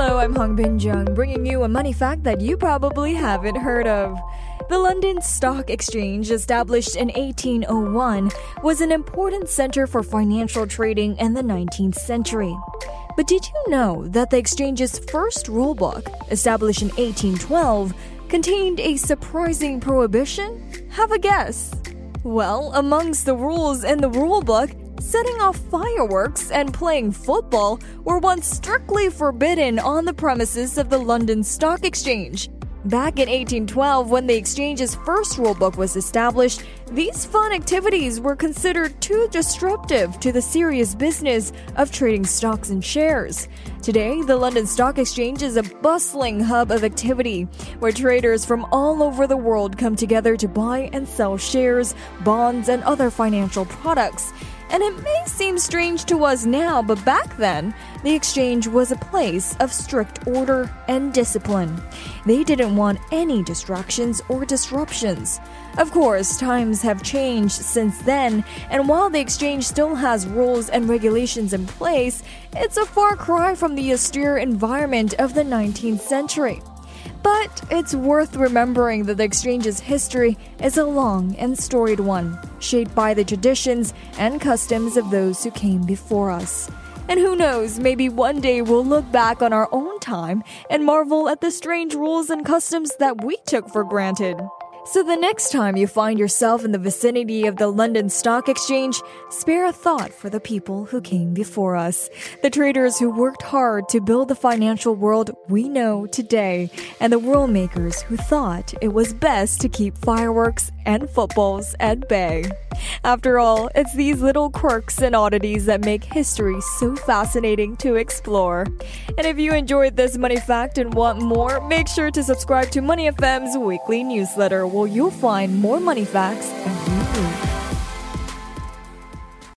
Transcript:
Hello, I'm Hong Bin Jung, bringing you a money fact that you probably haven't heard of. The London Stock Exchange, established in 1801, was an important center for financial trading in the 19th century. But did you know that the exchange's first rulebook, established in 1812, contained a surprising prohibition? Have a guess. Well, amongst the rules in the rulebook, setting off fireworks and playing football were once strictly forbidden on the premises of the London Stock Exchange. Back in 1812, when the exchange's first rulebook was established, these fun activities were considered too disruptive to the serious business of trading stocks and shares. Today, the London Stock Exchange is a bustling hub of activity where traders from all over the world come together to buy and sell shares, bonds, and other financial products. And it may seem strange to us now, but back then, the exchange was a place of strict order and discipline. They didn't want any distractions or disruptions. Of course, times have changed since then, and while the exchange still has rules and regulations in place, it's a far cry from the austere environment of the 19th century. But it's worth remembering that the exchange's history is a long and storied one, shaped by the traditions and customs of those who came before us. And who knows, maybe one day we'll look back on our own time and marvel at the strange rules and customs that we took for granted. So the next time you find yourself in the vicinity of the London Stock Exchange, spare a thought for the people who came before us, the traders who worked hard to build the financial world we know today, and the world makers who thought it was best to keep fireworks and footballs at bay. After all, it's these little quirks and oddities that make history so fascinating to explore. And if you enjoyed this money fact and want more, make sure to subscribe to Money FM's weekly newsletter where you'll find more money facts every week.